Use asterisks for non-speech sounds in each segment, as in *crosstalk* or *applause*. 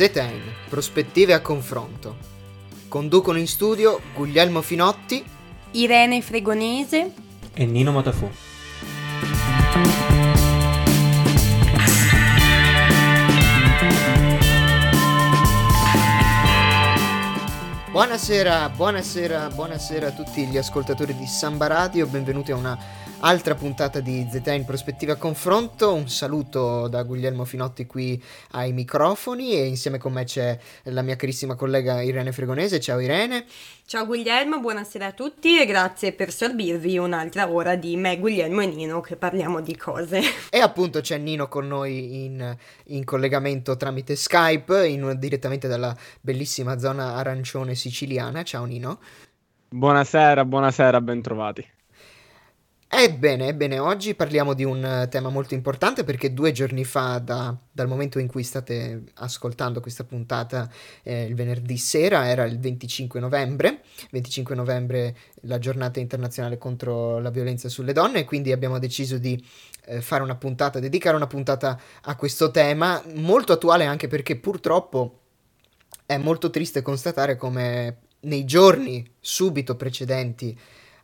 ZN, prospettive a confronto. Conducono in studio Guglielmo Finotti, Irene Fregonese e Nino Matafu. Buonasera, buonasera, buonasera a tutti gli ascoltatori di Samba Radio, benvenuti a una altra puntata di ZTA in prospettiva confronto. Un saluto da Guglielmo Finotti qui ai microfoni e insieme con me c'è la mia carissima collega Irene Fregonese. Ciao Irene. Ciao Guglielmo, buonasera a tutti e grazie per sorbirvi un'altra ora di me, Guglielmo e Nino che parliamo di cose. E appunto c'è Nino con noi in, in collegamento tramite Skype, in, direttamente dalla bellissima zona arancione siciliana. Ciao Nino. Buonasera, buonasera, bentrovati. Ebbene, ebbene, oggi parliamo di un eh, tema molto importante perché due giorni fa, da, dal momento in cui state ascoltando questa puntata, eh, il venerdì sera, era il 25 novembre, 25 novembre la giornata internazionale contro la violenza sulle donne, quindi abbiamo deciso di eh, fare una puntata, dedicare una puntata a questo tema, molto attuale anche perché purtroppo è molto triste constatare come nei giorni subito precedenti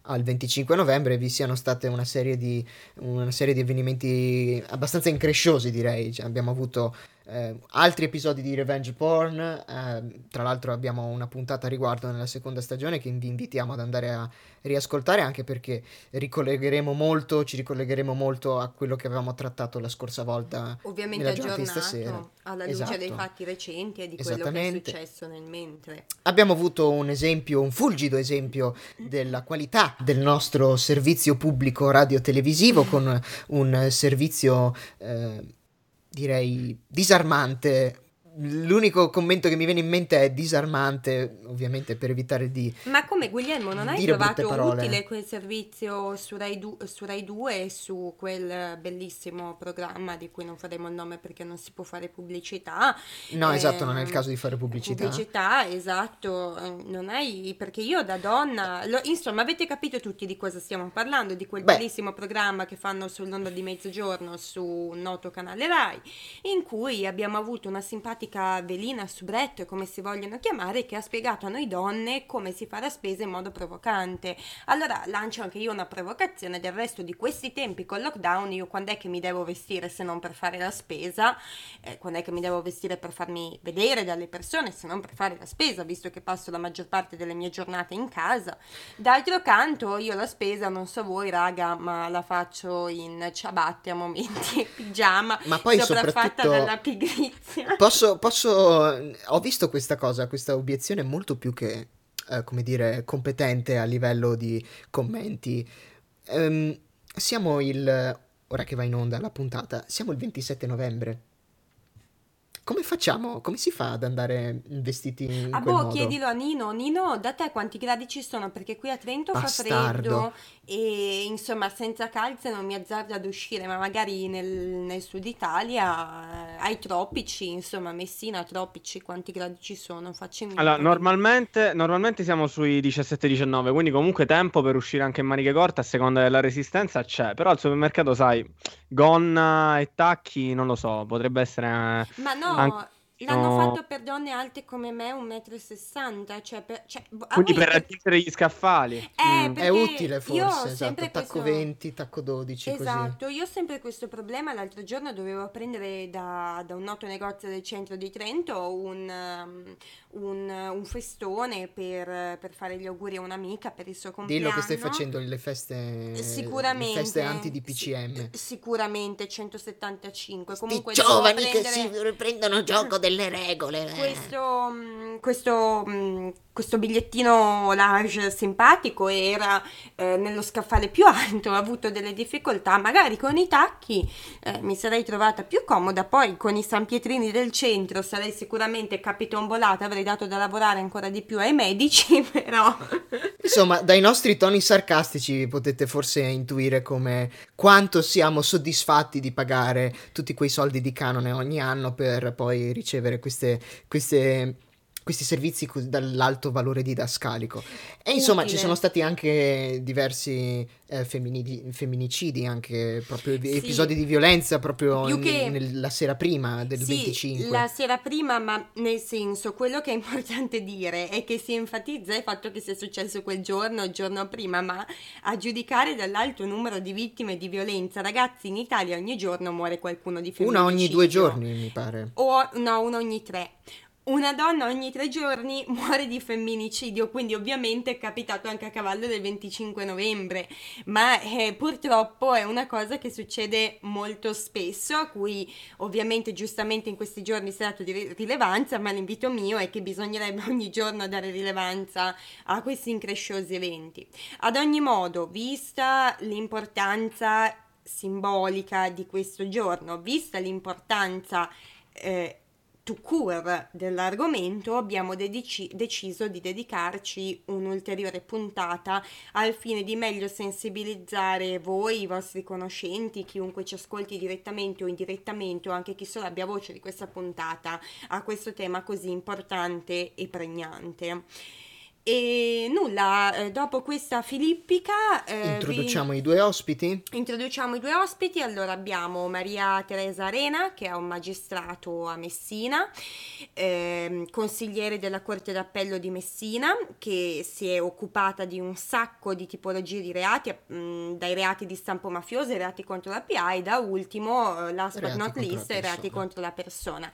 al 25 novembre vi siano state una serie di, una serie di avvenimenti abbastanza incresciosi direi, cioè, abbiamo avuto eh, altri episodi di revenge porn, eh, tra l'altro abbiamo una puntata a riguardo nella seconda stagione che vi invitiamo ad andare a riascoltare anche perché ricollegheremo molto, ci ricollegheremo molto a quello che avevamo trattato la scorsa volta. Ovviamente aggiornato alla luce esatto. dei fatti recenti e di quello che è successo nel mentre. Abbiamo avuto un esempio, un fulgido esempio della qualità del nostro servizio pubblico radio-televisivo con un servizio... Eh, direi disarmante L'unico commento che mi viene in mente è disarmante, ovviamente per evitare di. Ma come Guglielmo, non hai trovato utile quel servizio su Rai, du- su Rai 2 e su quel bellissimo programma di cui non faremo il nome perché non si può fare pubblicità? No, eh, esatto, non è il caso di fare pubblicità. Pubblicità, esatto, eh, non hai. perché io da donna. Lo, insomma, avete capito tutti di cosa stiamo parlando, di quel Beh. bellissimo programma che fanno sull'onda di mezzogiorno su un noto canale Rai, in cui abbiamo avuto una simpatica pratica velina subretto, come si vogliono chiamare, che ha spiegato a noi donne come si fa la spesa in modo provocante. Allora lancio anche io una provocazione, del resto di questi tempi con lockdown io quando è che mi devo vestire se non per fare la spesa, eh, quando è che mi devo vestire per farmi vedere dalle persone se non per fare la spesa, visto che passo la maggior parte delle mie giornate in casa. D'altro canto io la spesa, non so voi raga, ma la faccio in ciabatte a momenti, *laughs* pigiama, ma poi sopraffatta dalla pigrizia. Posso, posso, ho visto questa cosa, questa obiezione molto più che, eh, come dire, competente a livello di commenti. Um, siamo il, ora che va in onda la puntata, siamo il 27 novembre. Come facciamo? Come si fa ad andare vestiti in ah, boh, modo? chiedilo a Nino. Nino, da te quanti gradi ci sono? Perché qui a Trento Bastardo. fa freddo e insomma senza calze non mi azzardo ad uscire, ma magari nel, nel sud Italia eh, ai tropici, insomma Messina, tropici, quanti gradi ci sono? Facci allora, normalmente, normalmente siamo sui 17-19, quindi comunque tempo per uscire anche in maniche corte a seconda della resistenza c'è, però al supermercato sai, gonna e tacchi, non lo so, potrebbe essere... Ma no, anche... L'hanno no. fatto per donne alte come me, 1,60 m. Cioè per, cioè, Quindi per raggiungere gli scaffali. Eh, mm. È utile forse, esatto. Tacco 20, tacco 12. Esatto, così. io ho sempre questo problema. L'altro giorno dovevo prendere da, da un noto negozio del centro di Trento un, um, un, un festone per, per, fare gli auguri a un'amica per il suo compleanno. Dillo che stai facendo le feste, sicuramente, le feste anti-DPCM. Sic- sicuramente 175. Sti Comunque giovani prendere... che si riprendono gioco *laughs* delle regole. Eh. Questo, mm, questo, mm, questo bigliettino large simpatico era eh, nello scaffale più alto, *laughs* ho avuto delle difficoltà, magari con i tacchi eh, mi sarei trovata più comoda, poi con i San Pietrini del centro sarei sicuramente capitombolata, avrei dato da lavorare ancora di più ai medici, *laughs* però... *laughs* Insomma, dai nostri toni sarcastici potete forse intuire come quanto siamo soddisfatti di pagare tutti quei soldi di canone ogni anno per poi ricevere queste, queste questi servizi dall'alto valore didascalico. E insomma Utile. ci sono stati anche diversi eh, femminidi, femminicidi, anche proprio sì. episodi di violenza proprio n- che... nella sera prima del sì, 25. La sera prima, ma nel senso, quello che è importante dire è che si enfatizza il fatto che sia successo quel giorno, il giorno prima, ma a giudicare dall'alto numero di vittime di violenza, ragazzi, in Italia ogni giorno muore qualcuno di femminicidio. Una ogni due giorni, mi pare. O no, uno ogni tre una donna ogni tre giorni *laughs* muore di femminicidio, quindi ovviamente è capitato anche a cavallo del 25 novembre, ma eh, purtroppo è una cosa che succede molto spesso, a cui ovviamente giustamente in questi giorni si è dato di rilevanza, ma l'invito mio è che bisognerebbe *laughs* ogni giorno dare rilevanza a questi incresciosi eventi. Ad ogni modo, vista l'importanza simbolica di questo giorno, vista l'importanza eh, to cure dell'argomento abbiamo dedici- deciso di dedicarci un'ulteriore puntata al fine di meglio sensibilizzare voi, i vostri conoscenti, chiunque ci ascolti direttamente o indirettamente o anche chi solo abbia voce di questa puntata a questo tema così importante e pregnante. E nulla, eh, dopo questa filippica... Eh, introduciamo vi... i due ospiti? Introduciamo i due ospiti, allora abbiamo Maria Teresa Arena che è un magistrato a Messina, eh, consigliere della Corte d'Appello di Messina che si è occupata di un sacco di tipologie di reati, mh, mm, dai reati di stampo mafioso ai reati contro la PA e da ultimo, eh, last but not least, i reati contro la persona.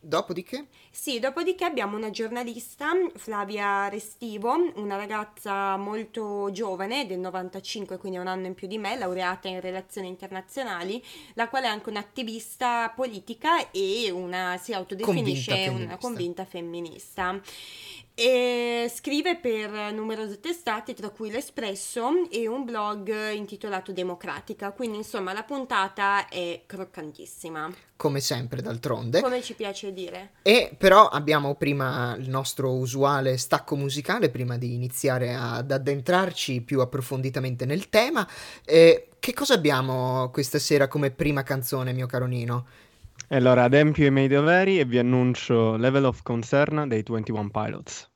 Dopodiché? Sì, dopodiché abbiamo una giornalista, Flavia Restivo, Vivo, una ragazza molto giovane, del 95, quindi un anno in più di me, laureata in relazioni internazionali, la quale è anche un'attivista politica e una, si autodefinisce convinta una convinta femminista. E scrive per numerose testate, tra cui l'Espresso e un blog intitolato Democratica. Quindi, insomma, la puntata è croccantissima. Come sempre, d'altronde. Come ci piace dire. E però abbiamo prima il nostro usuale stacco musicale, prima di iniziare ad addentrarci più approfonditamente nel tema. E che cosa abbiamo questa sera come prima canzone, mio caro Nino? Allora adempio i miei doveri e vi annuncio Level of Concern dei 21 Pilots.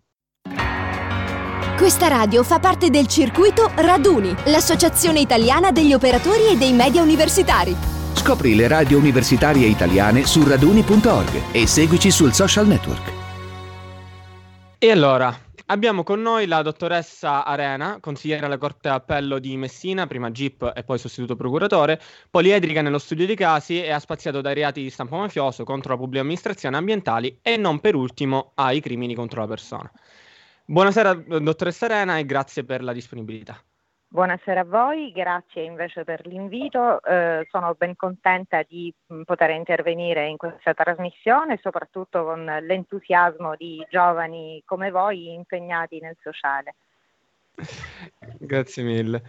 Questa radio fa parte del circuito Raduni, l'associazione italiana degli operatori e dei media universitari. Scopri le radio universitarie italiane su raduni.org e seguici sul social network. E allora, Abbiamo con noi la dottoressa Arena, consigliere alla Corte d'Appello di Messina, prima GIP e poi sostituto procuratore, poliedrica nello studio di casi e ha spaziato dai reati di stampo mafioso contro la pubblica amministrazione ambientali e non per ultimo ai crimini contro la persona. Buonasera dottoressa Arena e grazie per la disponibilità. Buonasera a voi, grazie invece per l'invito. Eh, sono ben contenta di mh, poter intervenire in questa trasmissione, soprattutto con l'entusiasmo di giovani come voi impegnati nel sociale. Grazie mille.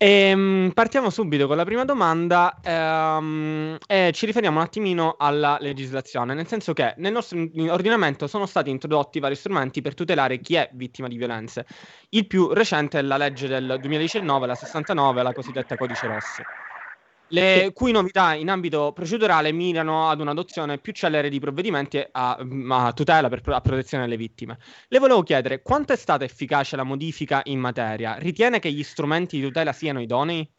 E, um, partiamo subito con la prima domanda um, e ci riferiamo un attimino alla legislazione, nel senso che nel nostro ordinamento sono stati introdotti vari strumenti per tutelare chi è vittima di violenze. Il più recente è la legge del 2019, la 69, la cosiddetta Codice Rosso le cui novità in ambito procedurale mirano ad un'adozione più celere di provvedimenti a, a tutela per, a protezione delle vittime. Le volevo chiedere quanto è stata efficace la modifica in materia? Ritiene che gli strumenti di tutela siano idonei?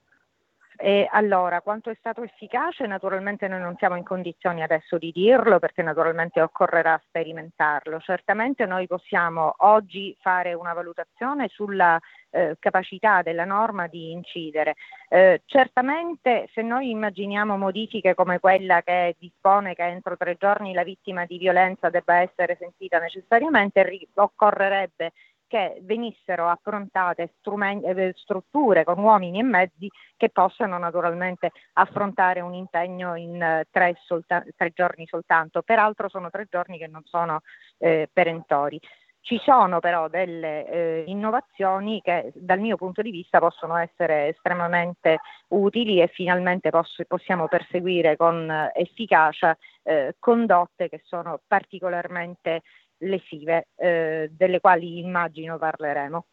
E allora, quanto è stato efficace? Naturalmente noi non siamo in condizioni adesso di dirlo perché naturalmente occorrerà sperimentarlo. Certamente noi possiamo oggi fare una valutazione sulla eh, capacità della norma di incidere. Eh, certamente se noi immaginiamo modifiche come quella che dispone che entro tre giorni la vittima di violenza debba essere sentita necessariamente, ri- occorrerebbe che venissero approntate eh, strutture con uomini e mezzi che possano naturalmente affrontare un impegno in eh, tre, solta- tre giorni soltanto. Peraltro sono tre giorni che non sono eh, perentori. Ci sono però delle eh, innovazioni che dal mio punto di vista possono essere estremamente utili e finalmente posso, possiamo perseguire con eh, efficacia eh, condotte che sono particolarmente lesive, eh, delle quali immagino parleremo.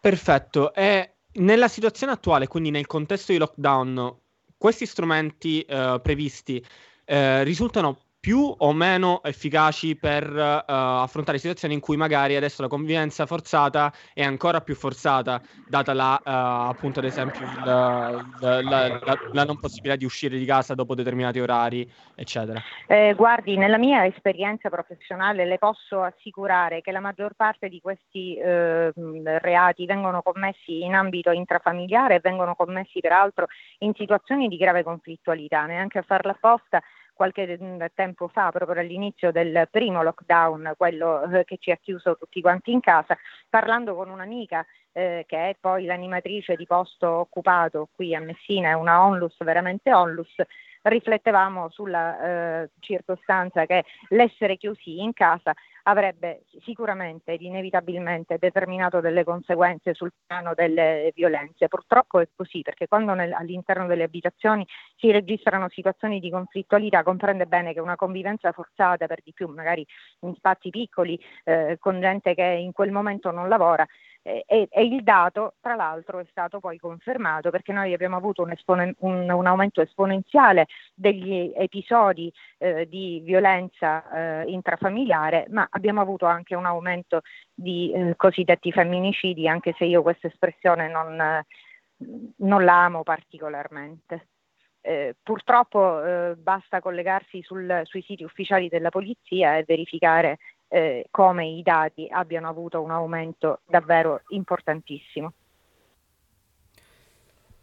Perfetto. E nella situazione attuale, quindi nel contesto di lockdown, questi strumenti eh, previsti eh, risultano più o meno efficaci per uh, affrontare situazioni in cui magari adesso la convivenza forzata è ancora più forzata, data la, uh, appunto ad esempio il, la, la, la, non possibilità di uscire di casa dopo determinati orari, eccetera. Eh, guardi, nella mia esperienza professionale le posso assicurare che la maggior parte di questi eh, reati vengono commessi in ambito intrafamiliare e vengono commessi peraltro in situazioni di grave conflittualità, neanche a farla apposta qualche mm, tempo fa, proprio all'inizio del primo lockdown, quello eh, che ci ha chiuso tutti quanti in casa, parlando con un'amica eh, che è poi l'animatrice di posto occupato qui a Messina, è una onlus, veramente onlus, riflettevamo sulla eh, circostanza che l'essere chiusi in casa avrebbe sicuramente ed inevitabilmente determinato delle conseguenze sul piano delle violenze. Purtroppo è così perché quando nel, all'interno delle abitazioni si registrano situazioni di conflittualità comprende bene che una convivenza forzata per di più magari in spazi piccoli eh, con gente che in quel momento non lavora e, e, il dato, tra l'altro, è stato poi confermato perché noi abbiamo avuto un, espone, un, un aumento esponenziale degli episodi eh, di violenza eh, intrafamiliare, ma abbiamo avuto anche un aumento di eh, cosiddetti femminicidi, anche se io questa espressione non, non la amo particolarmente. Eh, purtroppo eh, basta collegarsi sul, sui siti ufficiali della polizia e verificare eh, come i dati abbiano avuto un aumento davvero importantissimo.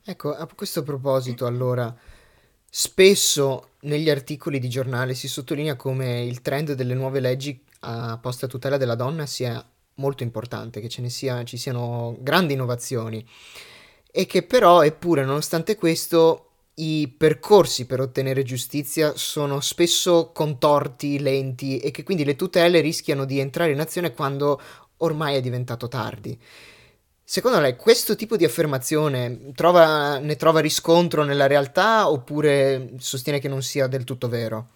Ecco, a questo proposito, allora, spesso negli articoli di giornale si sottolinea come il trend delle nuove leggi a posta tutela della donna sia molto importante, che ce ne sia, ci siano grandi innovazioni e che però, eppure, nonostante questo, i percorsi per ottenere giustizia sono spesso contorti, lenti e che quindi le tutele rischiano di entrare in azione quando ormai è diventato tardi. Secondo lei questo tipo di affermazione trova, ne trova riscontro nella realtà oppure sostiene che non sia del tutto vero?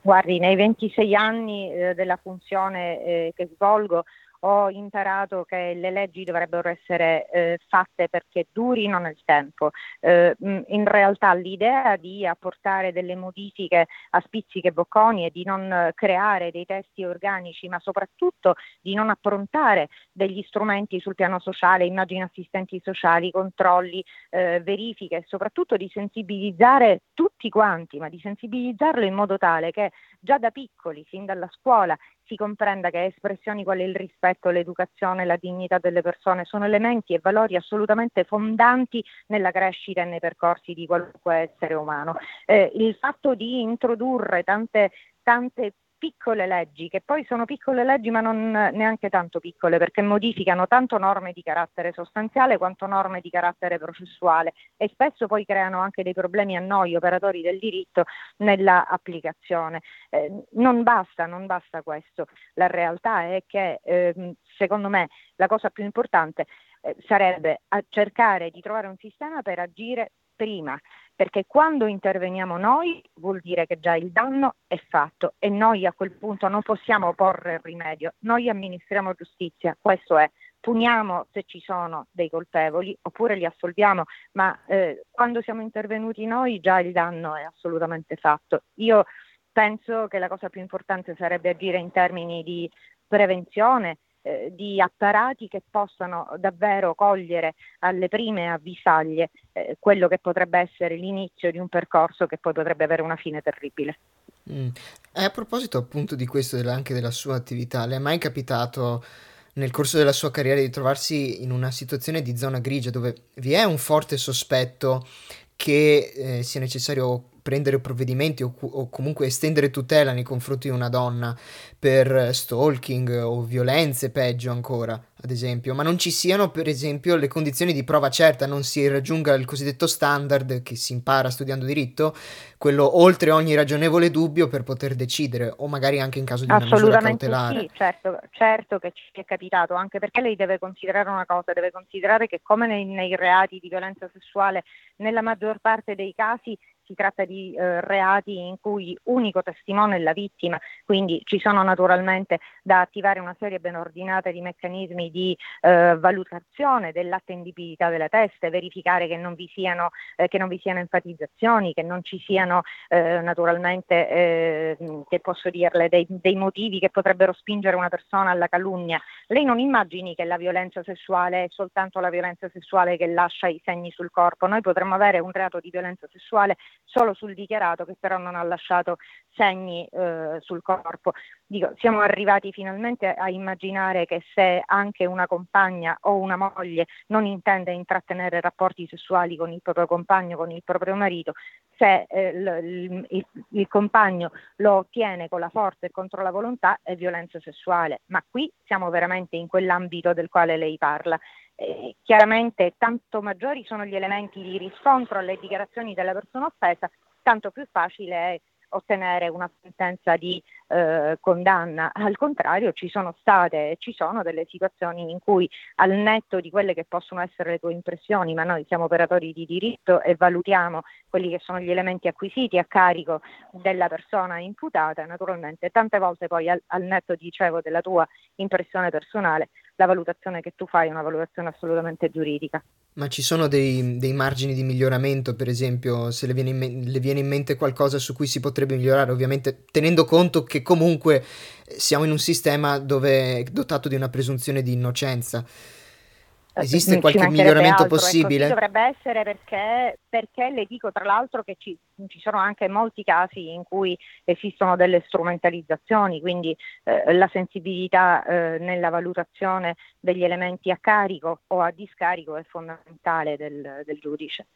Guardi, nei 26 anni eh, della funzione eh, che svolgo ho imparato che le leggi dovrebbero essere eh, fatte perché durino nel tempo. Eh, in realtà l'idea di apportare delle modifiche a spizziche bocconi e di non creare dei testi organici, ma soprattutto di non approntare degli strumenti sul piano sociale, immagini assistenti sociali, controlli, eh, verifiche, e soprattutto di sensibilizzare tutti quanti, ma di sensibilizzarlo in modo tale che già da piccoli, fin dalla scuola, si comprenda che espressioni quali il rispetto, l'educazione, la dignità delle persone sono elementi e valori assolutamente fondanti nella crescita e nei percorsi di qualunque essere umano. Eh, il fatto di introdurre tante, tante piccole leggi, che poi sono piccole leggi ma non neanche tanto piccole perché modificano tanto norme di carattere sostanziale quanto norme di carattere processuale e spesso poi creano anche dei problemi a noi operatori del diritto nella applicazione. Eh, non basta, non basta questo. La realtà è che eh, secondo me la cosa più importante eh, sarebbe cercare di trovare un sistema per agire prima perché quando interveniamo noi vuol dire che già il danno è fatto e noi a quel punto non possiamo porre il rimedio, noi amministriamo giustizia, questo è, puniamo se ci sono dei colpevoli oppure li assolviamo, ma eh, quando siamo intervenuti noi già il danno è assolutamente fatto. Io penso che la cosa più importante sarebbe agire in termini di prevenzione, eh, di apparati che possano davvero cogliere alle prime avvisaglie eh, quello che potrebbe essere l'inizio di un percorso che poi potrebbe avere una fine terribile. Mm. E a proposito appunto di questo e anche della sua attività, le è mai capitato nel corso della sua carriera di trovarsi in una situazione di zona grigia dove vi è un forte sospetto che eh, sia necessario prendere provvedimenti o, o, comunque estendere tutela nei confronti di una donna per stalking o violenze, peggio ancora ad esempio, ma non ci siano, per esempio, le condizioni di prova certa, non si raggiunga il cosiddetto standard che si impara studiando diritto, quello oltre ogni ragionevole dubbio per poter decidere, o magari anche in caso di una misura cautelare. Sì, certo, certo che ci è capitato, anche perché lei deve considerare una cosa, deve considerare che come nei, nei reati di violenza sessuale, nella maggior parte dei casi si tratta di eh, reati in cui unico testimone è la vittima, quindi ci sono naturalmente da attivare una serie ben ordinata di meccanismi di eh, valutazione dell'attendibilità delle teste, verificare che non vi siano, eh, non vi siano enfatizzazioni, che non ci siano eh, naturalmente, eh, che posso dirle, dei, dei motivi che potrebbero spingere una persona alla calunnia. Lei non immagini che la violenza sessuale è soltanto la violenza sessuale che lascia i segni sul corpo, noi potremmo avere un reato di violenza sessuale solo sul dichiarato che però non ha lasciato segni eh, sul corpo. Dico, siamo arrivati finalmente a immaginare che se anche una compagna o una moglie non intende intrattenere rapporti sessuali con il proprio compagno, con il proprio marito, se eh, il, il, il, compagno lo ottiene con la forza e contro la volontà è violenza sessuale, ma qui siamo veramente in quell'ambito del quale lei parla. Eh, chiaramente tanto maggiori sono gli elementi di riscontro alle dichiarazioni della persona offesa, tanto più facile è ottenere una sentenza di eh, condanna. Al contrario, ci sono state e ci sono delle situazioni in cui al netto di quelle che possono essere le tue impressioni, ma noi siamo operatori di diritto e valutiamo quelli che sono gli elementi acquisiti a carico della persona imputata, naturalmente tante volte poi al, al netto, dicevo, della tua impressione personale, la valutazione che tu fai è una valutazione assolutamente giuridica. Ma ci sono dei, dei margini di miglioramento, per esempio, se le viene, me- le viene, in mente qualcosa su cui si potrebbe migliorare, ovviamente tenendo conto che comunque siamo in un sistema dove è dotato di una presunzione di innocenza. Eh, Esiste qualche miglioramento altro, possibile? Ecco, dovrebbe essere perché, perché, le dico tra l'altro che ci, ci, sono anche molti casi in cui esistono delle strumentalizzazioni, quindi eh, la sensibilità eh, nella valutazione degli elementi a carico o a discarico è fondamentale del, del giudice.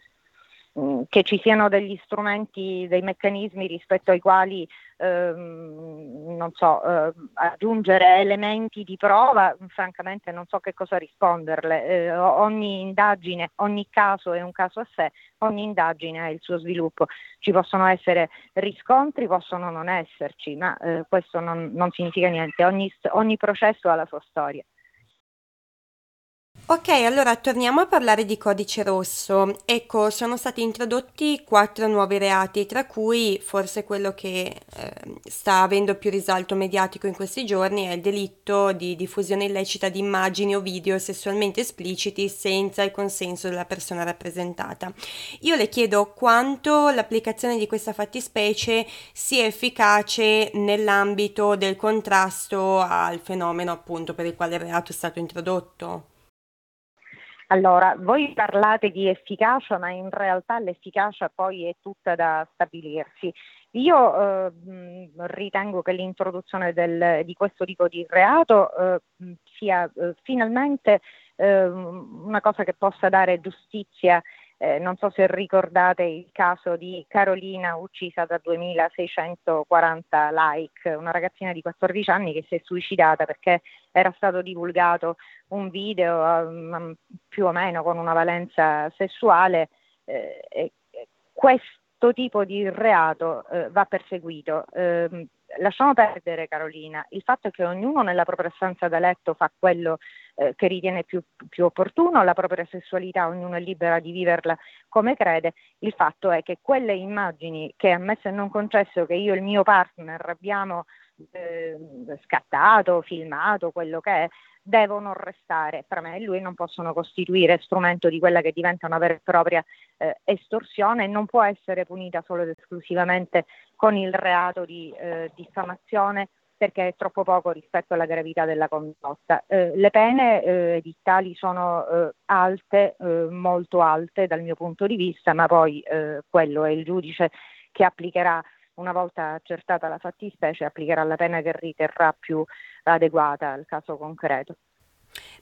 Mm, che ci siano degli strumenti, dei meccanismi rispetto ai quali ehm, non so, eh, aggiungere elementi di prova, francamente non so che cosa risponderle. Eh, ogni indagine, ogni caso è un caso a sé, ogni indagine ha il suo sviluppo. Ci possono essere riscontri, possono non esserci, ma eh, questo non, non, significa niente. Ogni, ogni processo ha la sua storia. Ok, allora torniamo a parlare di codice rosso. Ecco, sono stati introdotti quattro nuovi reati, tra cui forse quello che eh, sta avendo più risalto mediatico in questi giorni è il delitto di diffusione illecita di immagini o video sessualmente espliciti senza il consenso della persona rappresentata. Io le chiedo quanto l'applicazione di questa fattispecie sia efficace nell'ambito del contrasto al fenomeno appunto per il quale il reato è stato introdotto. Allora, voi parlate di efficacia, ma in realtà l'efficacia poi è tutta da stabilirsi. Io eh, ritengo che l'introduzione del, di questo tipo di reato eh, sia eh, finalmente ehm, una cosa che possa dare giustizia eh, non so se ricordate il caso di Carolina uccisa da 2640 like, una ragazzina di 14 anni che si è suicidata perché era stato divulgato un video um, più o meno con una valenza sessuale. Eh, questo tipo di reato eh, va perseguito. Eh, lasciamo perdere Carolina, il fatto è che ognuno nella propria stanza da letto fa quello eh, che ritiene più, più, opportuno, la propria sessualità ognuno è libera di viverla come crede, il fatto è che quelle immagini che ammesso e non concesso che io e il mio partner abbiamo eh, scattato, filmato, quello che è, devono restare fra me e lui, non possono costituire strumento di quella che diventa una vera e propria eh, estorsione e non può essere punita solo ed esclusivamente con il reato di eh, diffamazione perché è troppo poco rispetto alla gravità della condotta. Eh, le pene eh, edittali sono eh, alte, eh, molto alte dal mio punto di vista, ma poi eh, quello è il giudice che applicherà una volta accertata la fattispecie, applicherà la pena che riterrà più adeguata al caso concreto.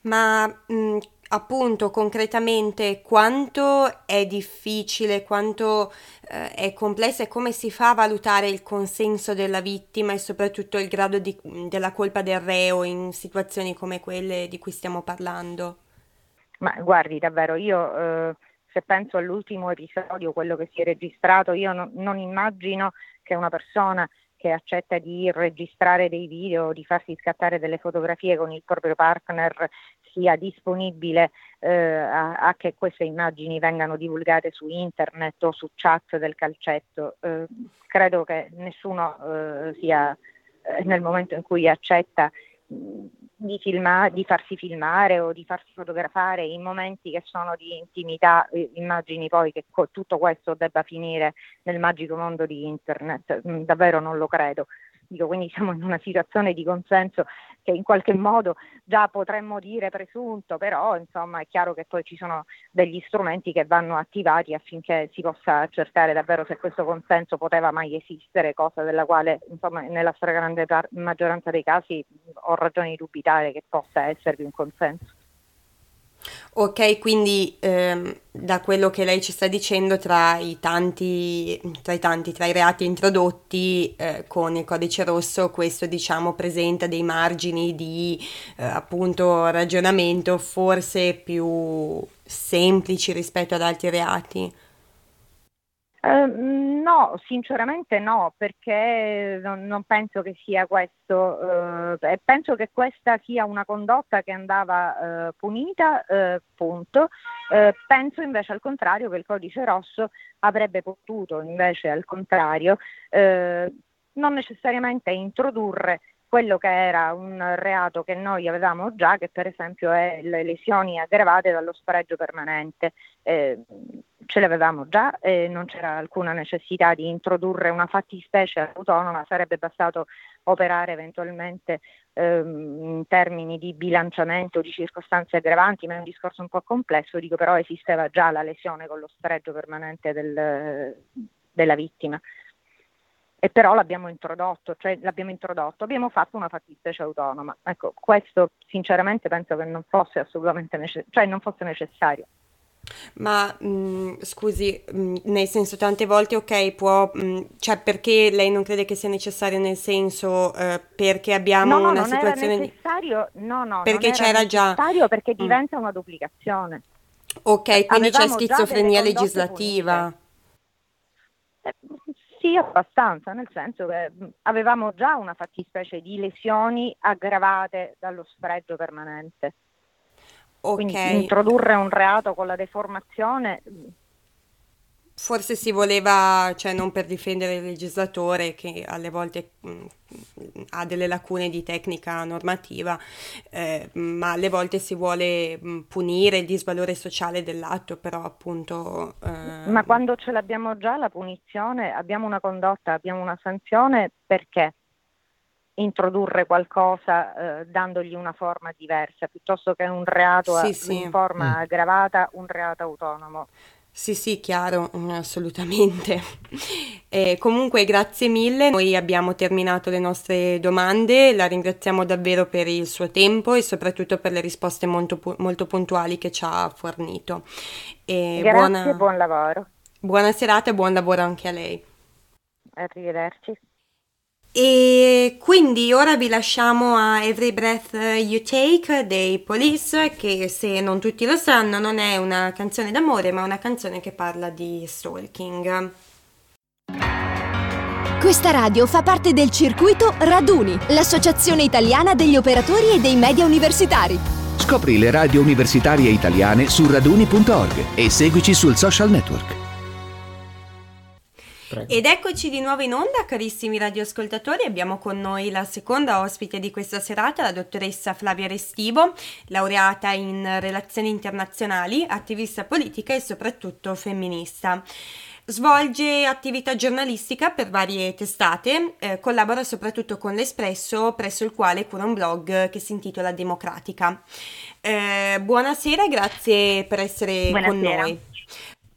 Ma mh, appunto concretamente quanto è difficile, quanto eh, è complesso e come si fa a valutare il consenso della vittima e soprattutto il grado di, della colpa del reo in situazioni come quelle di cui stiamo parlando? Ma guardi, davvero, io eh, se penso all'ultimo episodio, quello che si è registrato, io no, non immagino che una persona che accetta di registrare dei video, di farsi scattare delle fotografie con il proprio partner sia disponibile eh, a, a, che queste immagini vengano divulgate su internet o su chat del calcetto. Eh, credo che nessuno eh, sia eh, nel momento in cui accetta di, filma, di, farsi filmare o di farsi fotografare in momenti che sono di intimità, eh, immagini poi che co- tutto questo debba finire nel magico mondo di internet, mm, davvero non lo credo. Dico, quindi siamo in una situazione di consenso che in qualche modo già potremmo dire presunto, però insomma è chiaro che poi ci sono degli strumenti che vanno attivati affinché si possa accertare davvero se questo consenso poteva mai esistere, cosa della quale insomma nella stragrande maggioranza dei casi ho ragione di dubitare che possa esservi un consenso. Ok, quindi ehm, da quello che lei ci sta dicendo, tra i tanti, tra i, tanti, tra i reati introdotti eh, con il codice rosso, questo diciamo presenta dei margini di eh, appunto ragionamento forse più semplici rispetto ad altri reati. Uh, no, sinceramente no, perché non, non penso che sia questo, uh, penso che questa sia una condotta che andava uh, punita, punto. penso invece al contrario che il codice rosso avrebbe potuto invece al contrario non necessariamente introdurre quello che era un reato che noi avevamo già, che per esempio è le lesioni aggravate dallo spregio permanente. Eh, ce l'avevamo già e non c'era alcuna necessità di introdurre una fattispecie autonoma, sarebbe bastato operare eventualmente ehm, in termini di bilanciamento di circostanze aggravanti, ma è un discorso un po' complesso, dico però esisteva già la lesione con lo spregio permanente del, della vittima e però l'abbiamo introdotto, cioè l'abbiamo introdotto, abbiamo fatto una fattispecie autonoma. Ecco, questo sinceramente penso che non fosse assolutamente necessario, cioè non fosse necessario. Ma mh, mm, scusi, mh, mm, nel senso tante volte ok, può, mh, mm, cioè perché lei non crede che sia necessario nel senso eh, perché abbiamo no, no, una non situazione era necessario, no, no, perché non c'era era già necessario perché diventa una duplicazione. Ok, quindi c'è Avevamo già schizofrenia condotte legislativa. Eh, sì, abbastanza, nel senso che mh, avevamo già una fattispecie di lesioni aggravate dallo spregio permanente. Quindi Ok, introdurre un reato con la deformazione forse si voleva, cioè non per difendere il legislatore che alle volte mh, ha delle lacune di tecnica normativa, eh, ma alle volte si vuole mh, punire il disvalore sociale dell'atto, però appunto... eh, Ma quando ce l'abbiamo già la punizione, abbiamo una condotta, abbiamo una sanzione, perché introdurre qualcosa eh, dandogli una forma diversa, piuttosto che un reato a- sì, sì. in forma Mm. aggravata, un reato autonomo? Sì, sì, chiaro, mm, assolutamente. *laughs* Eh, comunque, grazie mille. Noi abbiamo terminato le nostre domande. La ringraziamo davvero per il suo tempo e soprattutto per le risposte molto, molto puntuali che ci ha fornito. E Grazie, buona, buon lavoro. buona serata e buon lavoro anche a lei. Arrivederci. E quindi ora vi lasciamo a Every Breath You Take dei Police, che se non tutti lo sanno non è una canzone d'amore, ma una canzone che parla di stalking. Questa radio fa parte del circuito Raduni, l'associazione italiana degli operatori e dei media universitari. Scopri le radio universitarie italiane su raduni.org e seguici sul social network. Prego. Ed eccoci di nuovo in onda, carissimi radioascoltatori. Abbiamo con noi la seconda ospite di questa serata, la dottoressa Flavia Restivo, laureata in relazioni internazionali, attivista politica e soprattutto femminista. Svolge attività giornalistica per varie testate, eh, collabora soprattutto con l'Espresso, presso il quale cura un blog che si intitola Democratica. Eh, buonasera, grazie per essere con Buonasera. noi.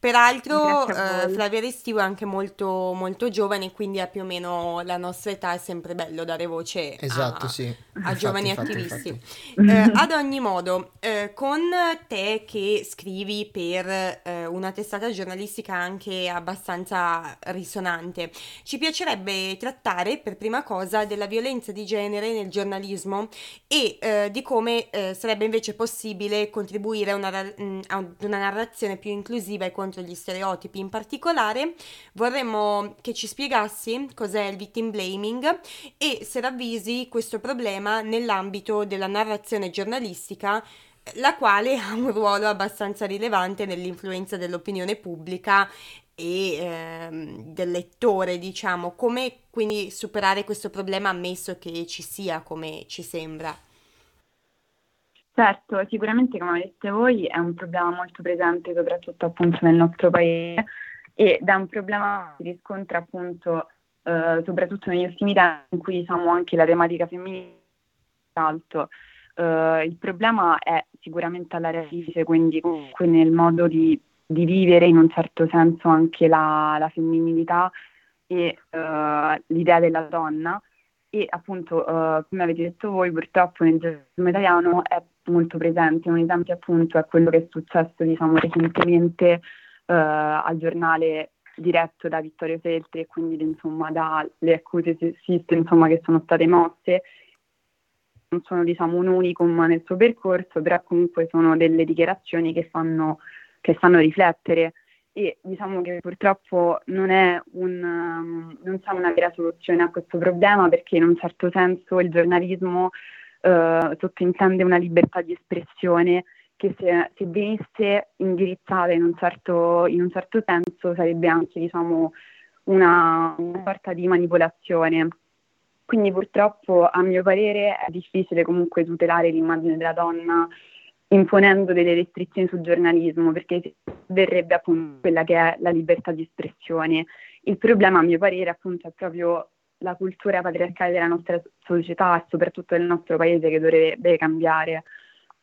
Peraltro, a eh. Flavia Restivo è anche molto, molto giovane, quindi ha più o meno la nostra età, è sempre bello dare voce a, Esatto, sì. a Infatti, giovani infatti, attivisti. infatti. *laughs* Eh, ad ogni modo, eh, con te che scrivi per eh, una testata giornalistica anche abbastanza risonante, ci piacerebbe trattare per prima cosa della violenza di genere nel giornalismo e eh, di come eh, sarebbe invece possibile contribuire a una, mh, a una narrazione più inclusiva e contro gli stereotipi in particolare, vorremmo che ci spiegassi cos'è il victim blaming e se ravvisi questo problema nell'ambito della narrazione giornalistica la quale ha un ruolo abbastanza rilevante nell'influenza dell'opinione pubblica e ehm, del lettore, diciamo, come quindi superare questo problema ammesso che ci sia come ci sembra. Certo, sicuramente come avete voi è un problema molto presente soprattutto appunto nel nostro paese ed è un problema che si riscontra appunto eh, soprattutto negli ultimi tempi in cui diciamo anche la tematica femminile è alto. Eh, il problema è sicuramente alla radice, quindi comunque nel modo di, di, vivere in un certo senso anche la, la femminilità e eh, l'idea della donna e appunto uh, come avete detto voi purtroppo nel giornalismo italiano è molto presente, un esempio appunto è quello che è successo diciamo recentemente uh, al giornale diretto da Vittorio Feltri e quindi insomma dalle accuse sessiste insomma che sono state mosse. Non sono diciamo un unicum nel suo percorso però comunque sono delle dichiarazioni che fanno, che fanno riflettere. E diciamo che purtroppo non, è un, um, non c'è una vera soluzione a questo problema perché in un certo senso il giornalismo uh, sottintende una libertà di espressione che se, se venisse indirizzata in un, certo, in un certo senso sarebbe anche diciamo, una, una sorta di manipolazione. Quindi purtroppo a mio parere è difficile comunque tutelare l'immagine della donna imponendo delle restrizioni sul giornalismo, perché verrebbe appunto quella che è la libertà di espressione. Il problema, a mio parere, appunto, è proprio la cultura patriarcale della nostra società e soprattutto del nostro paese che dovrebbe cambiare.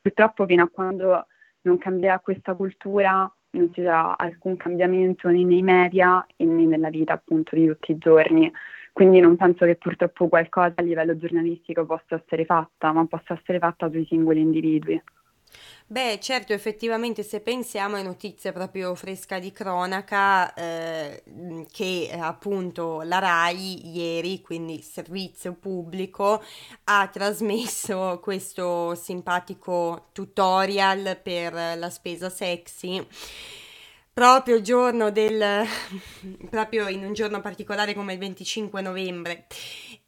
Purtroppo fino a quando non cambierà questa cultura non ci sarà alcun cambiamento né nei media né nella vita appunto di tutti i giorni. Quindi non penso che purtroppo qualcosa a livello giornalistico possa essere fatta, ma possa essere fatta sui singoli individui. Beh, certo, effettivamente se pensiamo è notizia proprio fresca di cronaca eh, che appunto la RAI ieri, quindi servizio pubblico, ha trasmesso questo simpatico tutorial per la spesa sexy proprio il giorno del *laughs* proprio in un giorno particolare come il 25 novembre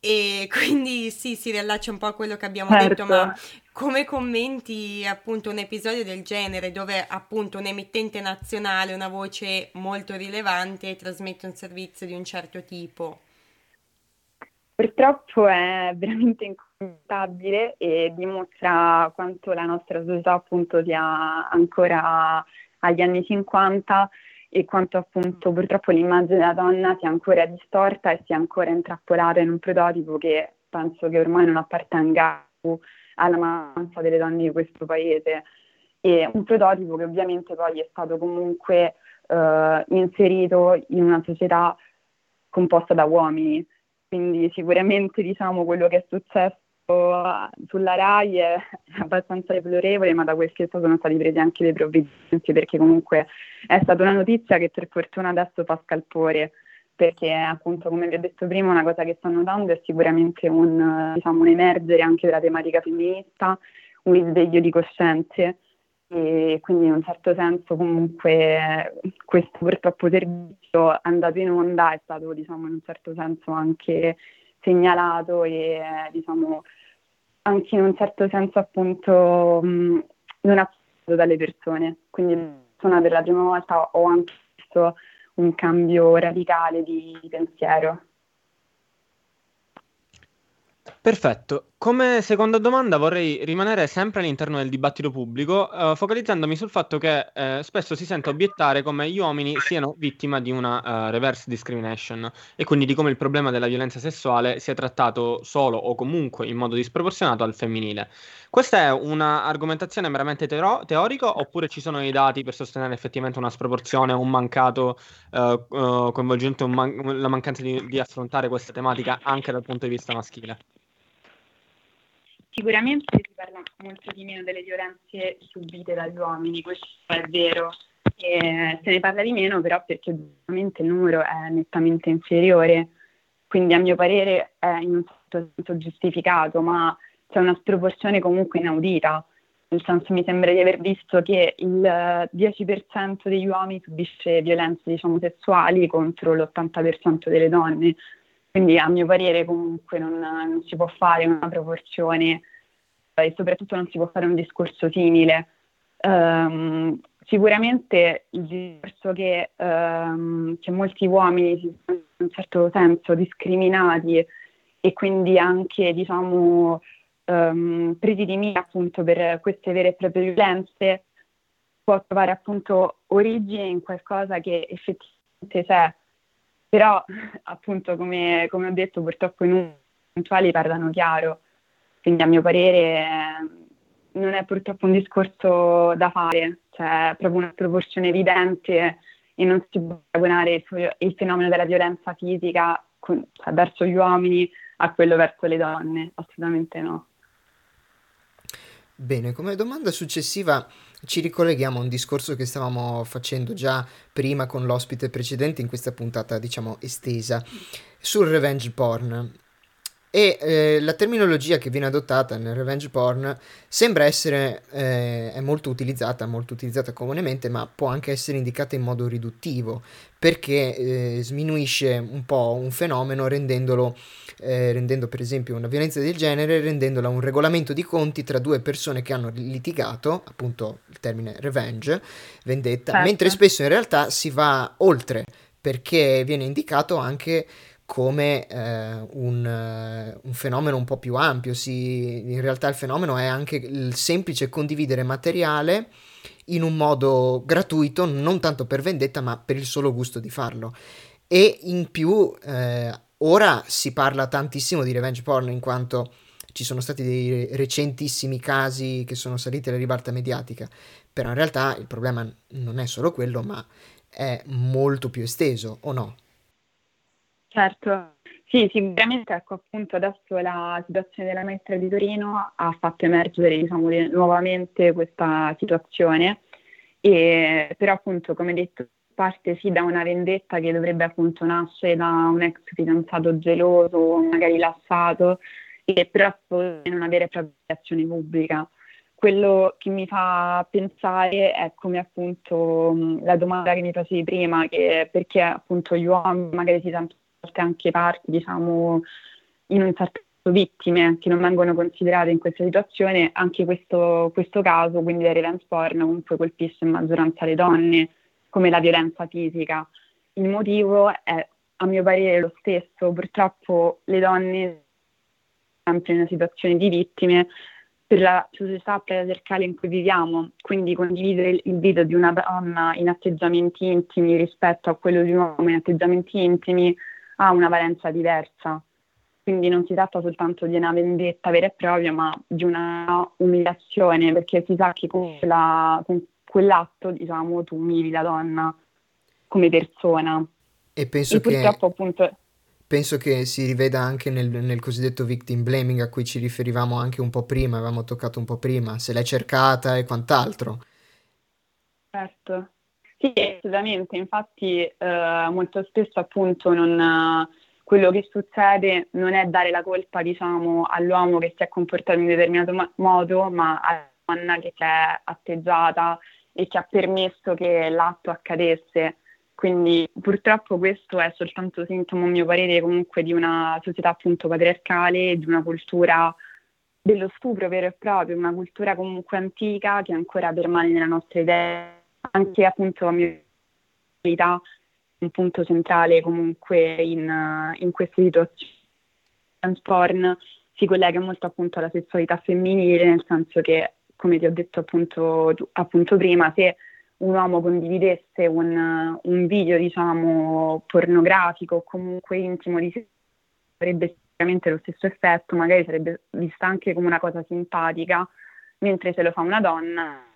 e quindi sì si riallaccia un po' a quello che abbiamo certo. detto ma come commenti appunto un episodio del genere dove appunto un emittente nazionale una voce molto rilevante trasmette un servizio di un certo tipo Purtroppo è veramente incontabile e dimostra quanto la nostra società appunto sia ancora agli anni 50 e quanto appunto purtroppo l'immagine della donna sia ancora distorta e sia ancora intrappolata in un prototipo che penso che ormai non appartenga più alla maggioranza delle donne di questo paese. E un prototipo che ovviamente poi è stato comunque eh, inserito in una società composta da uomini. Quindi sicuramente diciamo quello che è successo sulla RAI è *laughs* abbastanza deplorevole, ma da quel che so sono stati presi anche dei provvedimenti perché comunque è stata una notizia che per fortuna adesso fa scalpore perché appunto come vi ho detto prima una cosa che sto notando è sicuramente un, diciamo, un emergere anche della tematica femminista, un risveglio di coscienze e quindi in un certo senso comunque questo purtroppo servizio andato in onda è stato diciamo in un certo senso anche segnalato e diciamo anche in un certo senso appunto mh, non apprezzato dalle persone. Quindi sono per la prima volta ho anche visto un cambio radicale di pensiero. Perfetto. Come seconda domanda vorrei rimanere sempre all'interno del dibattito pubblico, uh, focalizzandomi sul fatto che uh, spesso si sente obiettare come gli uomini siano vittima di una uh, reverse discrimination e quindi di come il problema della violenza sessuale sia trattato solo o comunque in modo disproporzionato al femminile. Questa è un'argomentazione meramente teoro- teorica oppure ci sono i dati per sostenere effettivamente una sproporzione, un mancato coinvolgimento, un man- la mancanza di, di affrontare questa tematica anche dal punto di vista maschile? Sicuramente si parla molto di meno delle violenze subite dagli uomini, questo è vero. E se ne parla di meno però perché ovviamente il numero è nettamente inferiore, quindi a mio parere è in un certo senso giustificato, ma c'è una sproporzione comunque inaudita. nel senso mi sembra di aver visto che il 10% degli uomini subisce violenze diciamo, sessuali contro l'80% delle donne, quindi a mio parere comunque non, non si può fare una proporzione e soprattutto non si può fare un discorso simile. Um, sicuramente il discorso che, um, che molti uomini si sono in un certo senso discriminati e quindi anche diciamo um, presi di mira appunto per queste vere e proprie violenze può trovare appunto origine in qualcosa che effettivamente c'è, però appunto come, come ho detto purtroppo i numeri puntuali parlano chiaro, quindi a mio parere non è purtroppo un discorso da fare, cioè è proprio una proporzione evidente e non si può paragonare il, il fenomeno della violenza fisica con, cioè, verso gli uomini a quello verso le donne, assolutamente no. Bene, come domanda successiva ci ricolleghiamo a un discorso che stavamo facendo già prima con l'ospite precedente in questa puntata, diciamo, estesa, sul revenge porn. E eh, la terminologia che viene adottata nel revenge porn sembra essere eh, è molto utilizzata, molto utilizzata comunemente, ma può anche essere indicata in modo riduttivo perché eh, sminuisce un po' un fenomeno rendendolo, eh, rendendo per esempio una violenza del genere, rendendola un regolamento di conti tra due persone che hanno litigato, appunto il termine revenge, vendetta, certo. mentre spesso in realtà si va oltre perché viene indicato anche come eh, un, uh, un, fenomeno un po' più ampio. Si, in realtà il fenomeno è anche il semplice condividere materiale in un modo gratuito, non tanto per vendetta, ma per il solo gusto di farlo. E in più, eh, ora si parla tantissimo di revenge porn in quanto ci sono stati dei recentissimi casi che sono saliti alla ribalta mediatica, però in realtà il problema non è solo quello, ma è molto più esteso, o no? Certo, sì, sicuramente ecco appunto adesso la situazione della maestra di Torino ha fatto emergere diciamo, nuovamente questa situazione, e, però appunto come detto parte sì da una vendetta che dovrebbe appunto nascere da un ex fidanzato geloso, magari lasciato, e però non avere proprio azione pubblica. Quello che mi fa pensare è come appunto la domanda che mi facevi prima, che perché appunto gli uomini magari si sentono volte anche parti, diciamo, in un certo senso vittime che non vengono considerate in questa situazione, anche questo, questo caso, quindi del revenge porn, comunque colpisce in maggioranza le donne, come la violenza fisica. Il motivo è, a mio parere, lo stesso. Purtroppo le donne, sempre in una situazione di vittime, per la società patriarcale in cui viviamo, quindi condividere il video di una donna in atteggiamenti intimi rispetto a quello di un uomo in atteggiamenti intimi ha una valenza diversa. Quindi non si tratta soltanto di una vendetta vera e propria, ma di una umiliazione, perché si sa che con, quella, con quell'atto, diciamo, tu umili la donna come persona. E penso e che... Purtroppo appunto penso che si riveda anche nel, nel, cosiddetto victim blaming a cui ci riferivamo anche un po' prima, avevamo toccato un po' prima, se l'è cercata e quant'altro. Certo, sì, assolutamente, infatti eh, molto spesso appunto non, quello che succede non è dare la colpa diciamo, all'uomo che si è comportato in un determinato ma- modo, ma alla donna che si è atteggiata e che ha permesso che l'atto accadesse. Quindi purtroppo questo è soltanto sintomo, a mio parere, comunque di una società appunto patriarcale, di una cultura dello stupro vero e proprio, una cultura comunque antica che ancora permane nella nostra idea anche appunto a mia vita un punto centrale comunque in, in queste situazioni. Il porn si collega molto appunto alla sessualità femminile, nel senso che, come ti ho detto appunto, appunto prima, se un uomo condividesse un, un video, diciamo, pornografico o comunque intimo di sé, avrebbe sicuramente lo stesso effetto, magari sarebbe vista anche come una cosa simpatica, mentre se lo fa una donna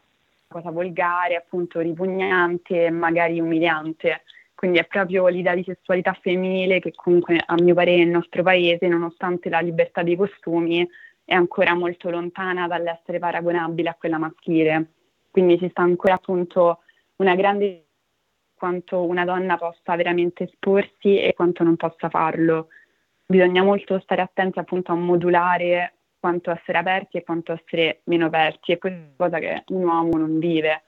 cosa volgare, appunto ripugnante e magari umiliante. Quindi è proprio l'idea di sessualità femminile che comunque a mio parere nel nostro paese, nonostante la libertà dei costumi, è ancora molto lontana dall'essere paragonabile a quella maschile. Quindi ci sta ancora appunto una grande quanto una donna possa veramente esporsi e quanto non possa farlo. Bisogna molto stare attenti appunto a modulare quanto essere aperti e quanto essere meno aperti e questa è una cosa che un uomo non vive.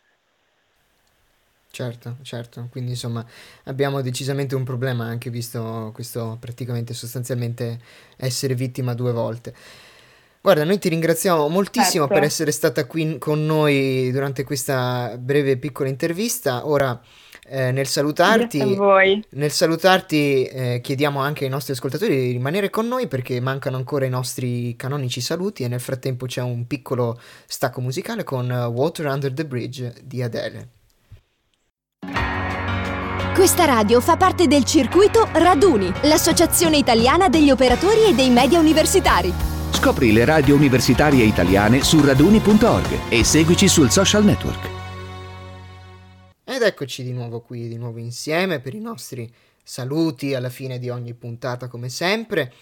Certo, certo, quindi insomma abbiamo decisamente un problema anche visto questo praticamente sostanzialmente essere vittima due volte. Guarda, noi ti ringraziamo moltissimo Certo. per essere stata qui con noi durante questa breve piccola intervista. Ora, eh, nel salutarti, nel salutarti, eh, chiediamo anche ai nostri ascoltatori di rimanere con noi perché mancano ancora i nostri canonici saluti e nel frattempo c'è un piccolo stacco musicale con eh, Water Under the Bridge di Adele. Questa radio fa parte del circuito Raduni, l'associazione italiana degli operatori e dei media universitari. Scopri le radio universitarie italiane su raduni.org e seguici sul social network. Ed eccoci di nuovo qui, di nuovo insieme per i nostri saluti alla fine di ogni puntata come sempre.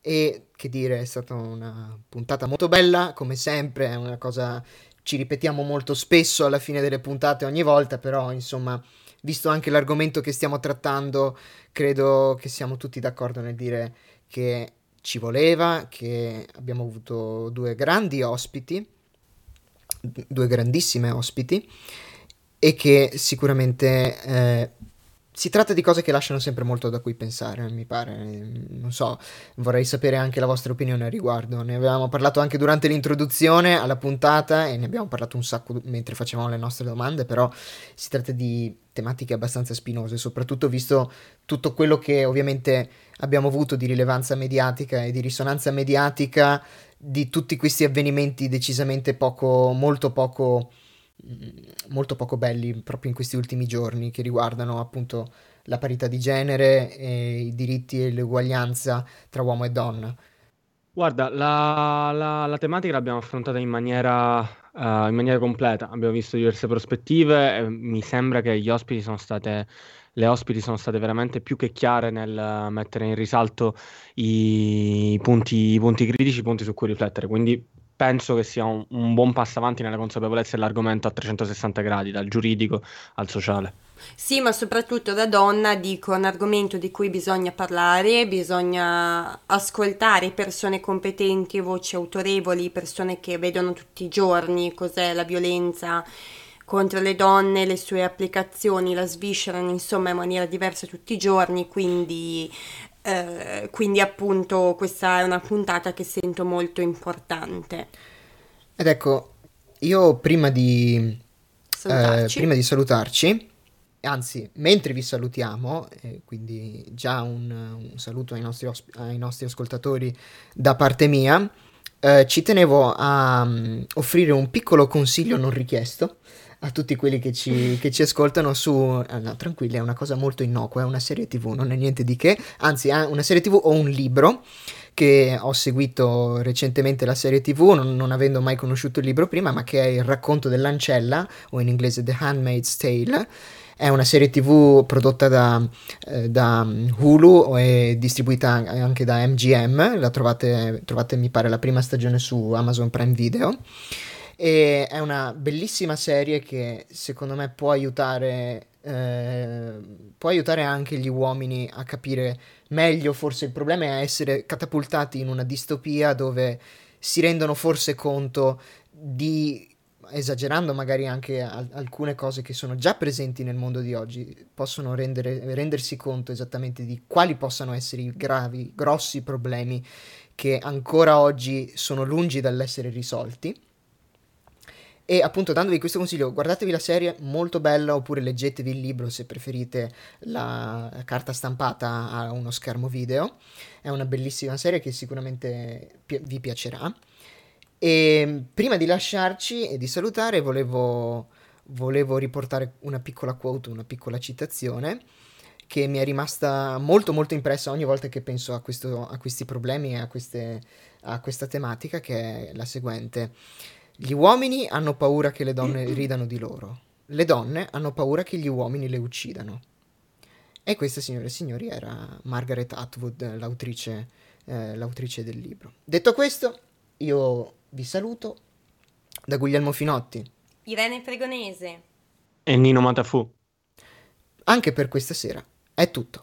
E che dire, è stata una puntata molto bella, come sempre, è una cosa ci ripetiamo molto spesso alla fine delle puntate ogni volta, però insomma, visto anche l'argomento che stiamo trattando, credo che siamo tutti d'accordo nel dire che ci voleva, che abbiamo avuto due grandi ospiti, due grandissime ospiti e che sicuramente eh, si tratta di cose che lasciano sempre molto da cui pensare, mi pare. Non so, vorrei sapere anche la vostra opinione al riguardo. Ne avevamo parlato anche durante l'introduzione alla puntata e ne abbiamo parlato un sacco mentre facevamo le nostre domande, però si tratta di tematiche abbastanza spinose, soprattutto visto tutto quello che ovviamente abbiamo avuto di rilevanza mediatica e di risonanza mediatica di tutti questi avvenimenti decisamente poco, molto poco molto poco belli proprio in questi ultimi giorni che riguardano appunto la parità di genere e i diritti e l'uguaglianza tra uomo e donna. Guarda, la, la- la tematica l'abbiamo affrontata in maniera, eh, in maniera completa, abbiamo visto diverse prospettive, e mi sembra che gli ospiti sono state, le ospiti sono state veramente più che chiare nel mettere in risalto i punti, i punti critici, i punti su cui riflettere, quindi penso che sia un, un buon passo avanti nella consapevolezza dell'argomento a 360 gradi, dal giuridico al sociale. Sì, ma soprattutto da donna dico un argomento di cui bisogna parlare, bisogna ascoltare persone competenti, voci autorevoli, persone che vedono tutti i giorni cos'è la violenza contro le donne, le sue applicazioni, la sviscerano insomma in maniera diversa tutti i giorni, quindi, eh, quindi appunto questa è una puntata che sento molto importante. Ed ecco, io prima di, eh, Salutarci. prima di salutarci, anzi, mentre vi salutiamo, eh, quindi già un, un saluto ai nostri, osp- ai nostri ascoltatori da parte mia, eh, ci tenevo a mm, offrire un piccolo consiglio non richiesto a tutti quelli che ci, che ci ascoltano su... eh, no, tranquilli, è una cosa molto innocua, è una serie tv, non è niente di che, anzi è una serie tv o un libro che ho seguito recentemente la serie tv, non, non avendo mai conosciuto il libro prima, ma che è il racconto dell'ancella, o in inglese The Handmaid's Tale. È una serie tv prodotta da, eh, da Hulu e distribuita anche da MGM, la trovate, trovate mi pare la prima stagione su Amazon Prime Video. E è una bellissima serie che secondo me può aiutare, eh, può aiutare anche gli uomini a capire meglio. Forse il problema è essere catapultati in una distopia dove si rendono forse conto di, esagerando magari anche al- alcune cose che sono già presenti nel mondo di oggi, possono rendere- rendersi conto esattamente di quali possano essere i gravi, grossi problemi che ancora oggi sono lungi dall'essere risolti. E appunto dandovi questo consiglio, guardatevi la serie, molto bella, oppure leggetevi il libro se preferite la carta stampata a uno schermo video. È una bellissima serie che sicuramente pi- vi piacerà. E prima di lasciarci e di salutare, volevo, volevo riportare una piccola quote, una piccola citazione che mi è rimasta molto molto impressa ogni volta che penso a, questo- a questi problemi e a, queste- a questa tematica, che è la seguente. Gli uomini hanno paura che le donne ridano di loro. Le donne hanno paura che gli uomini le uccidano. E questa, signore e signori, era Margaret Atwood, l'autrice, eh, l'autrice del libro. Detto questo, io vi saluto da Guglielmo Finotti. Irene Fregonese. E Nino Matafu. Anche per questa sera è tutto.